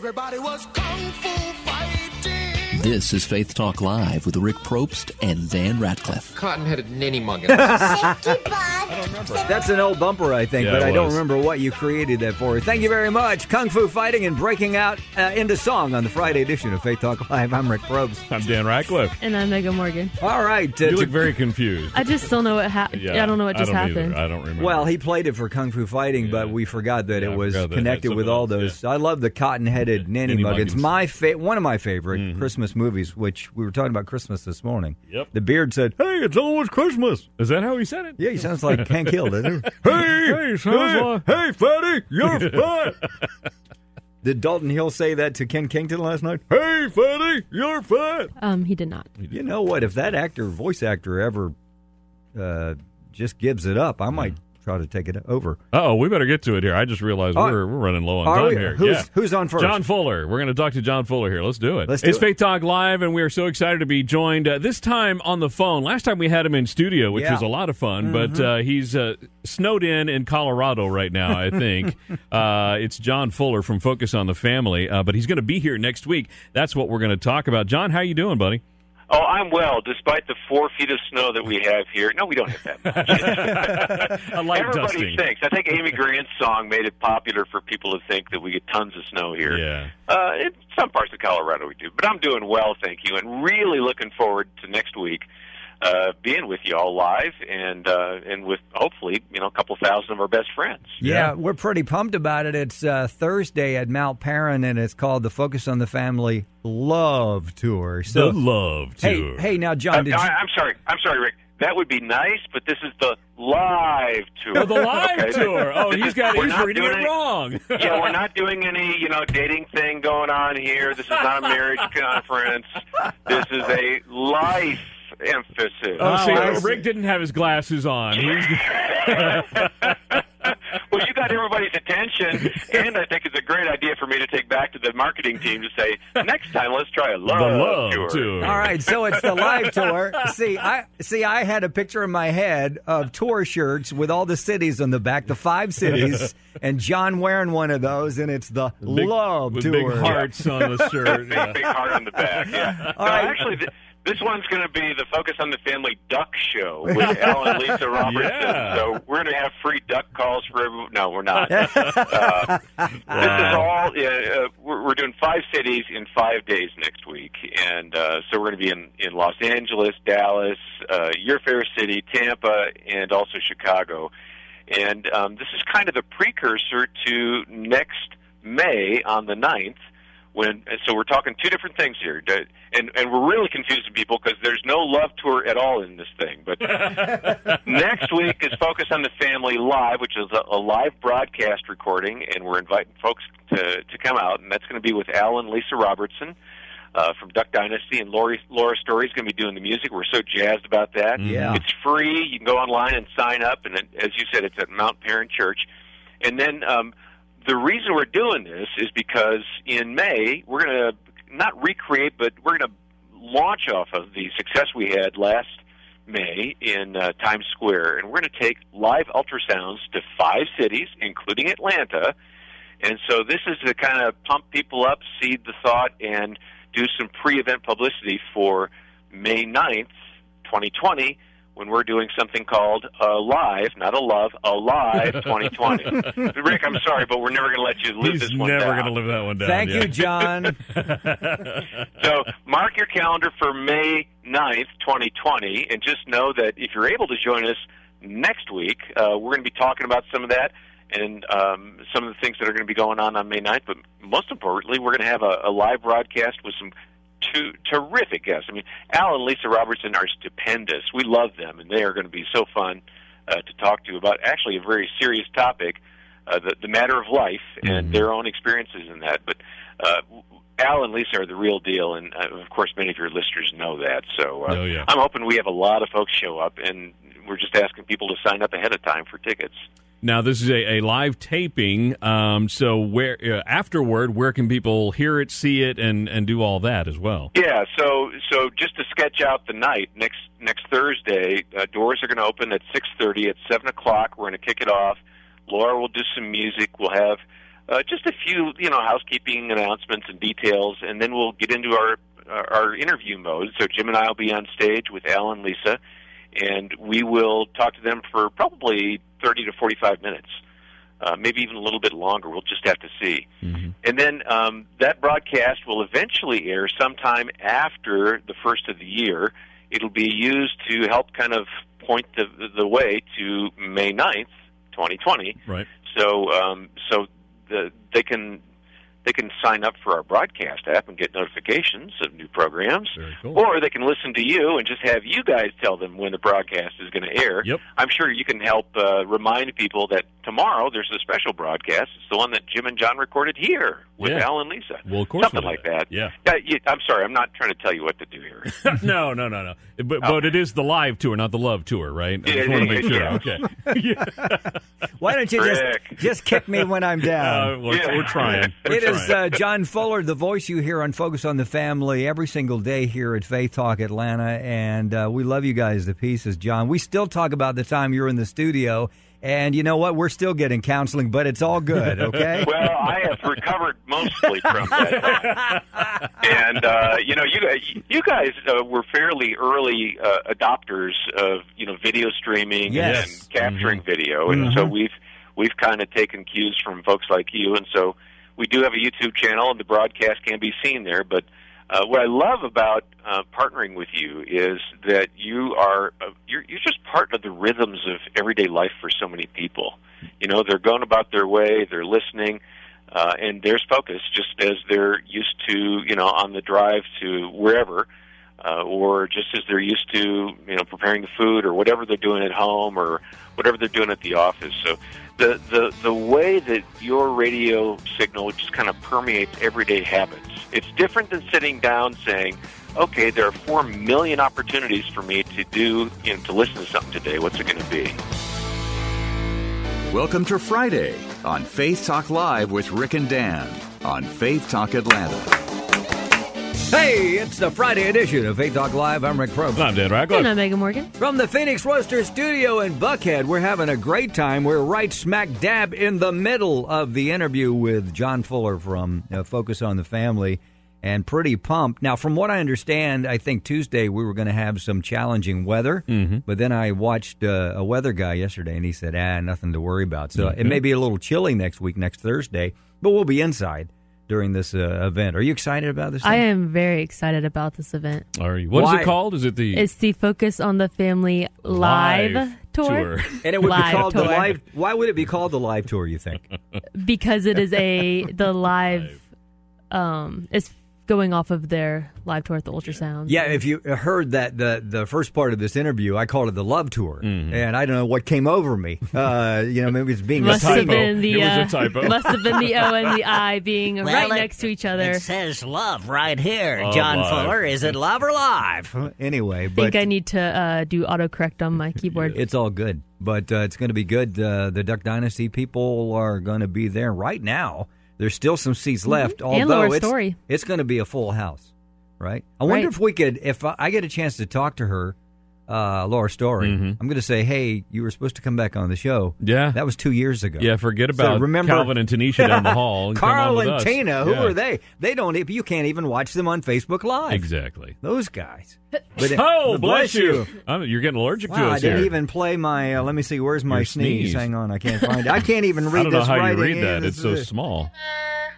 Everybody was kung fu fighting. This is Faith Talk Live with Rick Probst and Dan Ratcliffe. Cotton-headed ninny muggin. That's an old bumper, I think, Yeah, but I don't remember what you created that for. Thank you very much. Kung Fu Fighting and breaking out uh, into song on the Friday edition of Faith Talk Live. I'm Rick Probst. I'm Dan Ratcliffe. And I'm Megan Morgan. All right. uh, You to- look very confused. I just still know what happened. Yeah, I don't know what just I happened. Either. I don't remember. well, he played it for Kung Fu Fighting, but we forgot that Yeah, it was that connected with all else, those. I love the cotton-headed nanny Nanny muggins. muggins. My fa- one of my favorite Christmas movies, which we were talking about Christmas this morning. Yep. The beard said, "Hey, it's almost Christmas." is that how he said it? Yeah, he sounds like Hank Hill, doesn't he? hey, Hey, sounds like- hey, fatty, you're fat. Did Dalton Hill say that to Ken Kington last night? Hey, fatty, you're fat. Um, he did not. You know what? If that actor, voice actor, ever uh, just gives it up, I might try to take it over. Oh, we better get to it here. I just realized we're, we're running low on time we? here. Who's- yeah. who's on first? John Fuller. We're going to talk to John Fuller here. Let's do it. Let's do it's it. Faith Talk Live, and we are so excited to be joined uh, this time on the phone. Last time we had him in studio, which Yeah. was a lot of fun, Mm-hmm. but uh, he's uh, snowed in in Colorado right now, I think. uh, it's John Fuller from Focus on the Family, uh, but he's going to be here next week. That's what we're going to talk about. John, how you doing, buddy? Oh, I'm well, despite the four feet of snow that we have here. No, we don't have that much. A light Everybody dusting. thinks. I think Amy Grant's song made it popular for people to think that we get tons of snow here. Yeah. Uh, in some parts of Colorado we do, but I'm doing well, thank you, and really looking forward to next week. Uh, being with you all live and uh, and with hopefully you know a couple thousand of our best friends. Yeah, we're pretty pumped about it. It's uh, Thursday at Mount Paran, and it's called the Focus on the Family Love Tour. So, the Love hey, Tour. hey, now, John, did I, you, I'm sorry, I'm sorry, Rick. That would be nice, but this is the live tour. Oh, the live Okay? tour. Oh, This he's is- got we're he's reading it any- wrong. yeah, we're not doing any, you know, dating thing going on here. This is not a marriage conference. This is a life emphasis. Oh, oh, see, I uh, see. Rick didn't have his glasses on. He's, well, you got everybody's attention, and I think it's a great idea for me to take back to the marketing team to say, next time let's try a love, the Love tour. Tour. All right, so it's the live tour. See, I see. I had a picture in my head of tour shirts with all the cities on the back, the five cities, and John wearing one of those, and it's the Big- Love with Tour. big hearts on the shirt. Big, Yeah. big heart on the back. Yeah. All no, right. actually, th- this one's going to be the Focus on the Family Duck Show with Al and Lisa Robertson. Yeah. So we're going to have free duck calls for everyone. No, we're not. uh, This is all. Uh, uh, we're, we're doing five cities in five days next week, and uh, so we're going to be in in Los Angeles, Dallas, uh, your fair city, Tampa, and also Chicago. And um, this is kind of the precursor to next May on the 9th when and so we're talking two different things here and and we're really confusing people because there's no love tour at all in this thing but next week is focus on the family live which is a, a live broadcast recording and we're inviting folks to to come out and that's going to be with Alan, lisa robertson uh, from Duck Dynasty and Lori, Laura Story is going to be doing the music. We're so jazzed about that. Yeah. It's free. You can go online and sign up, and it, as you said, it's at Mount Paran Church. And then um, the reason we're doing this is because in May we're going to not recreate, but we're going to launch off of the success we had last May in uh, Times Square, and we're going to take live ultrasounds to five cities, including Atlanta. And so this is to kind of pump people up, seed the thought, and do some pre-event publicity for May 9th, 2020, when we're doing something called a live, not a love, a live 2020. Rick, I'm sorry, but we're never going to let you live He's this one never down. Never going to live that one down. Thank yeah. you, John. So mark your calendar for May 9th, 2020, and just know that if you're able to join us next week, uh, we're going to be talking about some of that and um, some of the things that are going to be going on on May 9th. But most importantly, we're going to have a, a live broadcast with some two terrific guests. I mean, Al and Lisa Robertson are stupendous. We love them, and they are going to be so fun uh, to talk to about actually a very serious topic. uh, the, the matter of life and their own experiences in that. But uh, Al and Lisa are the real deal, and uh, of course, many of your listeners know that. So uh, Oh, yeah. I'm hoping we have a lot of folks show up, and we're just asking people to sign up ahead of time for tickets. Now, this is a, a live taping. Um, so, where uh, afterward, where can people hear it, see it, and, and do all that as well? Yeah, so so just to sketch out the night next next Thursday, uh, doors are going to open at six thirty. At seven o'clock, we're going to kick it off. Laura will do some music. We'll have uh, just a few you know housekeeping announcements and details, and then we'll get into our our our interview mode. So Jim and I will be on stage with Al and Lisa, and we will talk to them for probably thirty to forty five minutes. Uh, maybe even a little bit longer. We'll just have to see. And then um, that broadcast will eventually air sometime after the first of the year. It'll be used to help kind of point the, the way to May 9th, 2020. Right. So, um, so the, they can they can sign up for our broadcast app and get notifications of new programs, cool. or they can listen to you and just have you guys tell them when the broadcast is going to air. Yep. I'm sure you can help uh, remind people that tomorrow there's a special broadcast. It's the one that Jim and John recorded here with Yeah. Al and Lisa. Well, of course something like that. that. Yeah. Uh, you, I'm sorry, I'm not trying to tell you what to do here. no, no, no, no. But, but it is the live tour, not the love tour, right? I just want to make sure. yeah. Okay. yeah. Why don't you just Rick. just kick me when I'm Uh, down? we're, Yeah. we're trying. We're It is trying. uh, John Fuller, the voice you hear on Focus on the Family every single day here at Faith Talk Atlanta, and uh, we love you guys to pieces, John. We still talk about the time you're in the studio, and you know what? We're still getting counseling, but it's all good, okay? Well, I have recovered mostly from that, and uh, you know, you guys, you guys uh, were fairly early uh, adopters of you know video streaming Yes. and capturing video, and so we've we've kind of taken cues from folks like you, and so we do have a YouTube channel, and the broadcast can be seen there. But uh, what I love about uh, partnering with you is that you are uh, you're, you're just part of the rhythms of everyday life for so many people. You know, they're going about their way, they're listening, uh, and there's focus, just as they're used to, you know, on the drive to wherever, uh, or just as they're used to, you know, preparing the food or whatever they're doing at home or whatever they're doing at the office. So the the the way that your radio signal just kind of permeates everyday habits. It's different than sitting down saying, "Okay, there are four million opportunities for me to do, you know, to listen to something today. What's it going to be?" Welcome to Friday on Faith Talk Live with Rick and Dan on Faith Talk Atlanta. Hey, it's the Friday edition of Faith Talk Live. I'm Rick Probst. I'm Dan And I'm Megan Morgan. From the Phoenix Roaster Studio in Buckhead, we're having a great time. We're right smack dab in the middle of the interview with John Fuller from uh, Focus on the Family and pretty pumped. Now, from what I understand, I think Tuesday we were going to have some challenging weather, but then I watched uh, a weather guy yesterday and he said, ah, nothing to worry about. So it may be a little chilly next week, next Thursday, but we'll be inside during this uh, event. Are you excited about this? I am very excited about this event. Are you? What is Why? it called? Is it the It's the Focus on the Family live, Live tour. tour. And it would Live be called the tour. live. Why would it be called the live tour? You think? because it is a the live um it's going off of their live tour at the ultrasound. Yeah, if you heard that the the first part of this interview, I called it the love tour, and I don't know what came over me. Uh, you know, maybe it's being must a have typo. been the It was a uh, typo. must have been the O and the I being Well, right it- next to each other. It says love right here, Oh, John live. Fuller. Is it love or live? anyway, I think I need to uh, do autocorrect on my keyboard. it's all good. But uh, it's going to be good. Uh, the Duck Dynasty people are going to be there right now. There's still some seats left, Mm-hmm. Although it's it's going to be a full house, right? I wonder Right. if we could, if I I get a chance to talk to her, uh, Laura Story. I'm going to say, hey, you were supposed to come back on the show. Mm-hmm. Yeah. that was two years ago. Yeah, forget So about remember- Calvin and Tanisha down the hall. And come on Carl with and us. Tina, who Yeah. are they? They don't. You can't even watch them on Facebook Live. Exactly. Those guys. But Oh, bless you! I'm, you're getting allergic to Wow, I didn't here. even play my. Uh, let me see. Where's my sneeze? sneeze. Hang on, I can't find it. I can't even read I don't know this how you read that. It's so is- small.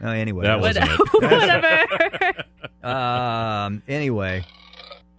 Oh, anyway, That was wasn't it. Whatever. Um. Anyway,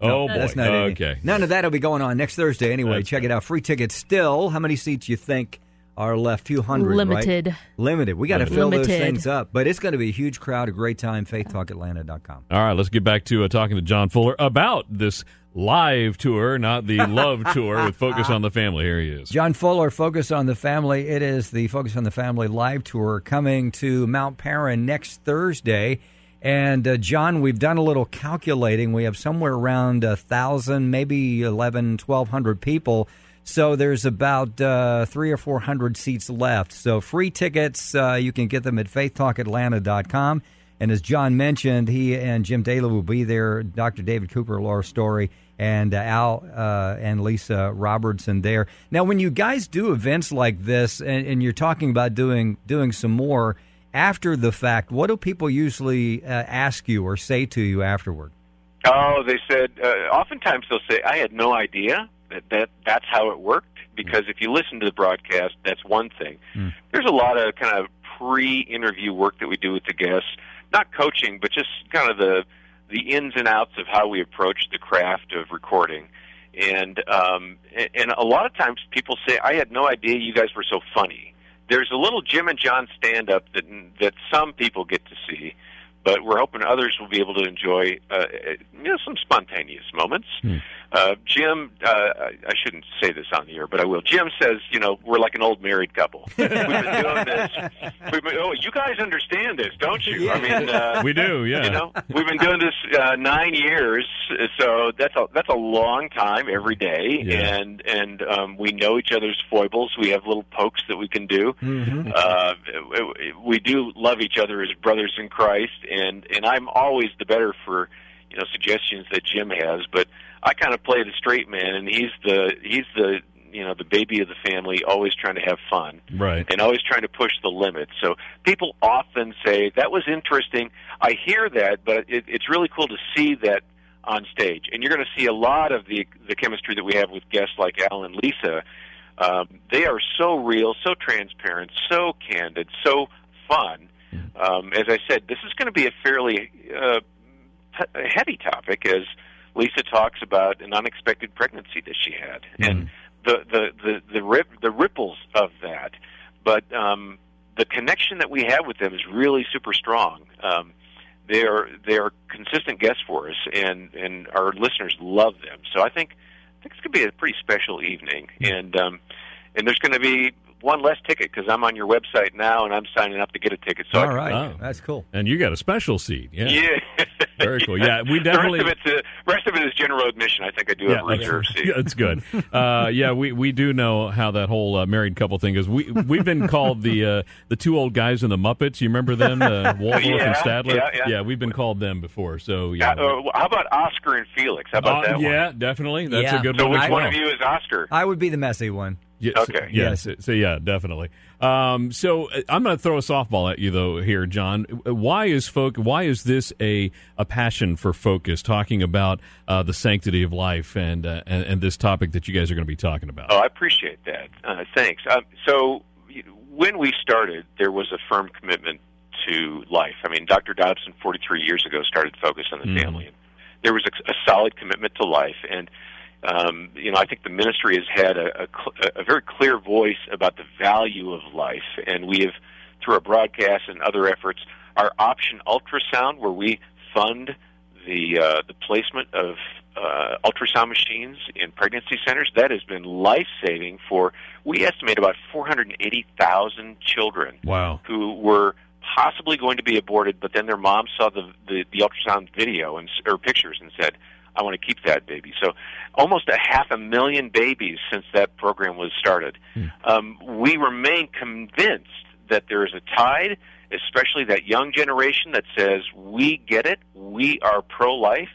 Oh boy. that's not it. okay. None of that'll be going on next Thursday. Anyway, That's check it out. Free tickets still. How many seats you think are left. Few hundred, right? Limited. Limited. We got to fill those things up. But it's going to be a huge crowd, a great time. FaithTalkAtlanta.com. All right, let's get back to uh, talking to John Fuller about this live tour, not the love tour with Focus on the Family. Here he is. John Fuller, Focus on the Family. It is the Focus on the Family live tour coming to Mount Paran next Thursday. And uh, John, we've done a little calculating. We have somewhere around a thousand, maybe 11, 1,200 people. So there's about uh, three or four hundred seats left. So free tickets, uh, you can get them at faithtalkatlanta.com. And as John mentioned, he and Jim Daly will be there. Dr. David Cooper, Laura Story, and uh, Al uh, and Lisa Robertson there. Now, when you guys do events like this, and, and you're talking about doing doing some more after the fact, what do people usually uh, ask you or say to you afterward? Oh, they said. Uh, oftentimes they'll say, "I had no idea that, that that's how it worked." Because if you listen to the broadcast, that's one thing. There's a lot of kind of pre-interview work that we do with the guests, not coaching, but just kind of the the ins and outs of how we approach the craft of recording. And um, and- and a lot of times people say, "I had no idea you guys were so funny." There's a little Jim and John stand-up that that some people get to see, but we're hoping others will be able to enjoy uh, you know some spontaneous moments. Uh, Jim, uh, I shouldn't say this on the air, but I will. Jim says, you know, we're like an old married couple. We've been doing this. We've been, oh, you guys understand this, don't you? I mean, uh, We do, yeah. You know, we've been doing this uh, nine years, so that's a that's a long time every day, Yeah. and and um, we know each other's foibles. We have little pokes that we can do. Uh, we do love each other as brothers in Christ, and and I'm always the better for you know suggestions that Jim has, but I kind of play the straight man, and he's the he's the you know the baby of the family, always trying to have fun Right. and always trying to push the limits. So people often say that was interesting. I hear that, but it, it's really cool to see that on stage. And you're going to see a lot of the the chemistry that we have with guests like Al and Lisa. Um, they are so real, so transparent, so candid, so fun. Um, as I said, this is going to be a fairly uh, t- heavy topic as Lisa talks about an unexpected pregnancy that she had, and the the the the, rip, the ripples of that. But um, the connection that we have with them is really super strong. Um, they are they are consistent guests for us, and and our listeners love them. So I think I think it's going to be a pretty special evening, and um, and there's going to be one less ticket because I'm on your website now, and I'm signing up to get a ticket. So I All can- right, Oh. that's cool. And you got a special seat. Yeah. yeah. Very cool. Yeah, we definitely- The rest of, it's, uh, rest of it is general admission. I think I do have a reserve seat. Yeah, that's good. Uh, yeah, we, we do know how that whole uh, married couple thing is. We we've been called the uh, the two old guys in the Muppets. You remember them, uh, Waldorf Yeah, and Statler? yeah, yeah. yeah. we've been called them before. So yeah, Uh, uh, how about Oscar and Felix? How about Uh, that one? yeah, definitely. That's Yeah. a good So one. which as one well. of you is Oscar? I would be the messy one. Yes, Okay. Yes. So yeah, definitely. Um, so uh, I'm going to throw a softball at you though here, John. Why is folk? Why is this a a passion for focus? Talking about uh, the sanctity of life and, uh, and and this topic that you guys are going to be talking about. Oh, I appreciate that. Uh, thanks. Um, so, when we started, there was a firm commitment to life. I mean, Dr. Dobson, 43 years ago, started Focus on the Mhm. Family. And there was a, a solid commitment to life, and um, you know, I think the ministry has had a, a, cl- a very clear voice about the value of life, and we have, through our broadcasts and other efforts, our option ultrasound, where we fund the uh, the placement of uh, ultrasound machines in pregnancy centers. That has been life saving for we estimate about 480,000 children Wow. who were possibly going to be aborted, but then their mom saw the the, the ultrasound video and or pictures and said, "I want to keep that baby." So, almost a half a million babies since that program was started. Um, we remain convinced that there is a tide, especially that young generation that says, "We get it. We are pro-life,"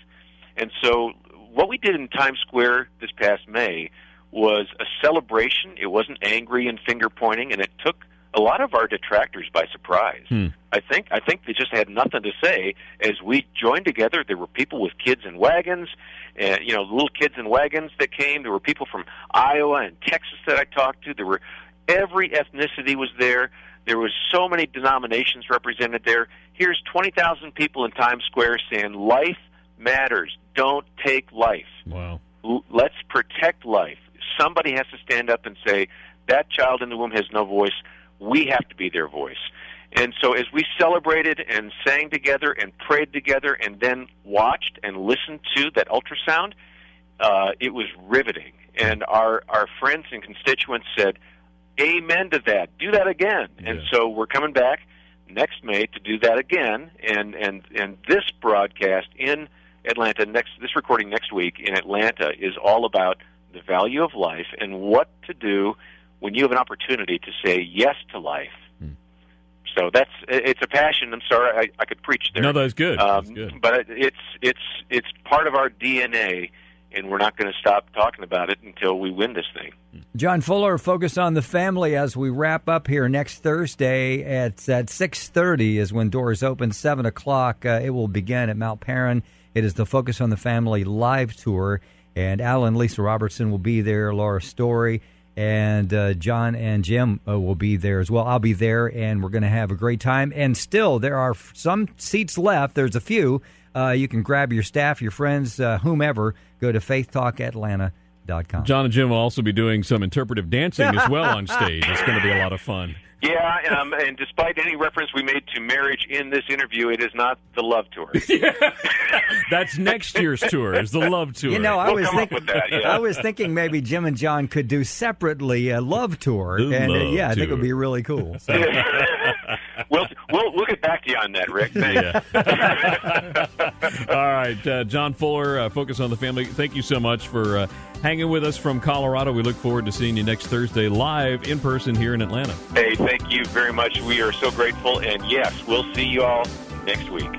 and so what we did in Times Square this past May was a celebration. It wasn't angry and finger pointing, and it took a lot of our detractors by surprise. Hmm. I think I think they just had nothing to say as we joined together. There were people with kids in wagons, and you know, little kids in wagons that came. There were people from Iowa and Texas that I talked to. There were every ethnicity was there. There was so many denominations represented there. Here's twenty thousand people in Times Square saying, "Life matters. Don't take life." Wow. Let's protect life. Somebody has to stand up and say, that child in the womb has no voice, we have to be their voice. And so as we celebrated and sang together and prayed together and then watched and listened to that ultrasound, uh, it was riveting. And our, our friends and constituents said, Amen to that. Do that again. And so we're coming back next May to do that again. And, and, and this broadcast in Atlanta next, this recording next week in Atlanta is all about the value of life and what to do when you have an opportunity to say yes to life. So that's it's a passion. I'm sorry, I, I could preach there. No, that's good. Um, That's good. But it's it's it's part of our DNA, and we're not going to stop talking about it until we win this thing. John Fuller, focus on the family as we wrap up here next Thursday at at six thirty is when doors open. Seven o'clock uh, it will begin at Mount Paran. It is the Focus on the Family live tour, and Al and Lisa Robertson will be there. Laura Story and uh, John and Jim uh, will be there as well. I'll be there, and we're going to have a great time. And still, there are some seats left. There's a few. Uh, you can grab your staff, your friends, uh, whomever. Go to faithtalkatlanta.com. John and Jim will also be doing some interpretive dancing as well on stage. It's going to be a lot of fun. Yeah, um, and despite any reference we made to marriage in this interview, it is not the love tour. That's next year's tour. Is the love tour? You know, I We'll was thinking, that, yeah. I was thinking maybe Jim and John could do separately a love tour, The and uh, love yeah, I think it would be really cool. So, we'll, we'll get back to you on that, Rick. All right, uh, John Fuller, uh, focus on the family. Thank you so much for uh, hanging with us from Colorado. We look forward to seeing you next Thursday live in person here in Atlanta. Hey, thank you very much. We are so grateful, and yes, we'll see you all next week.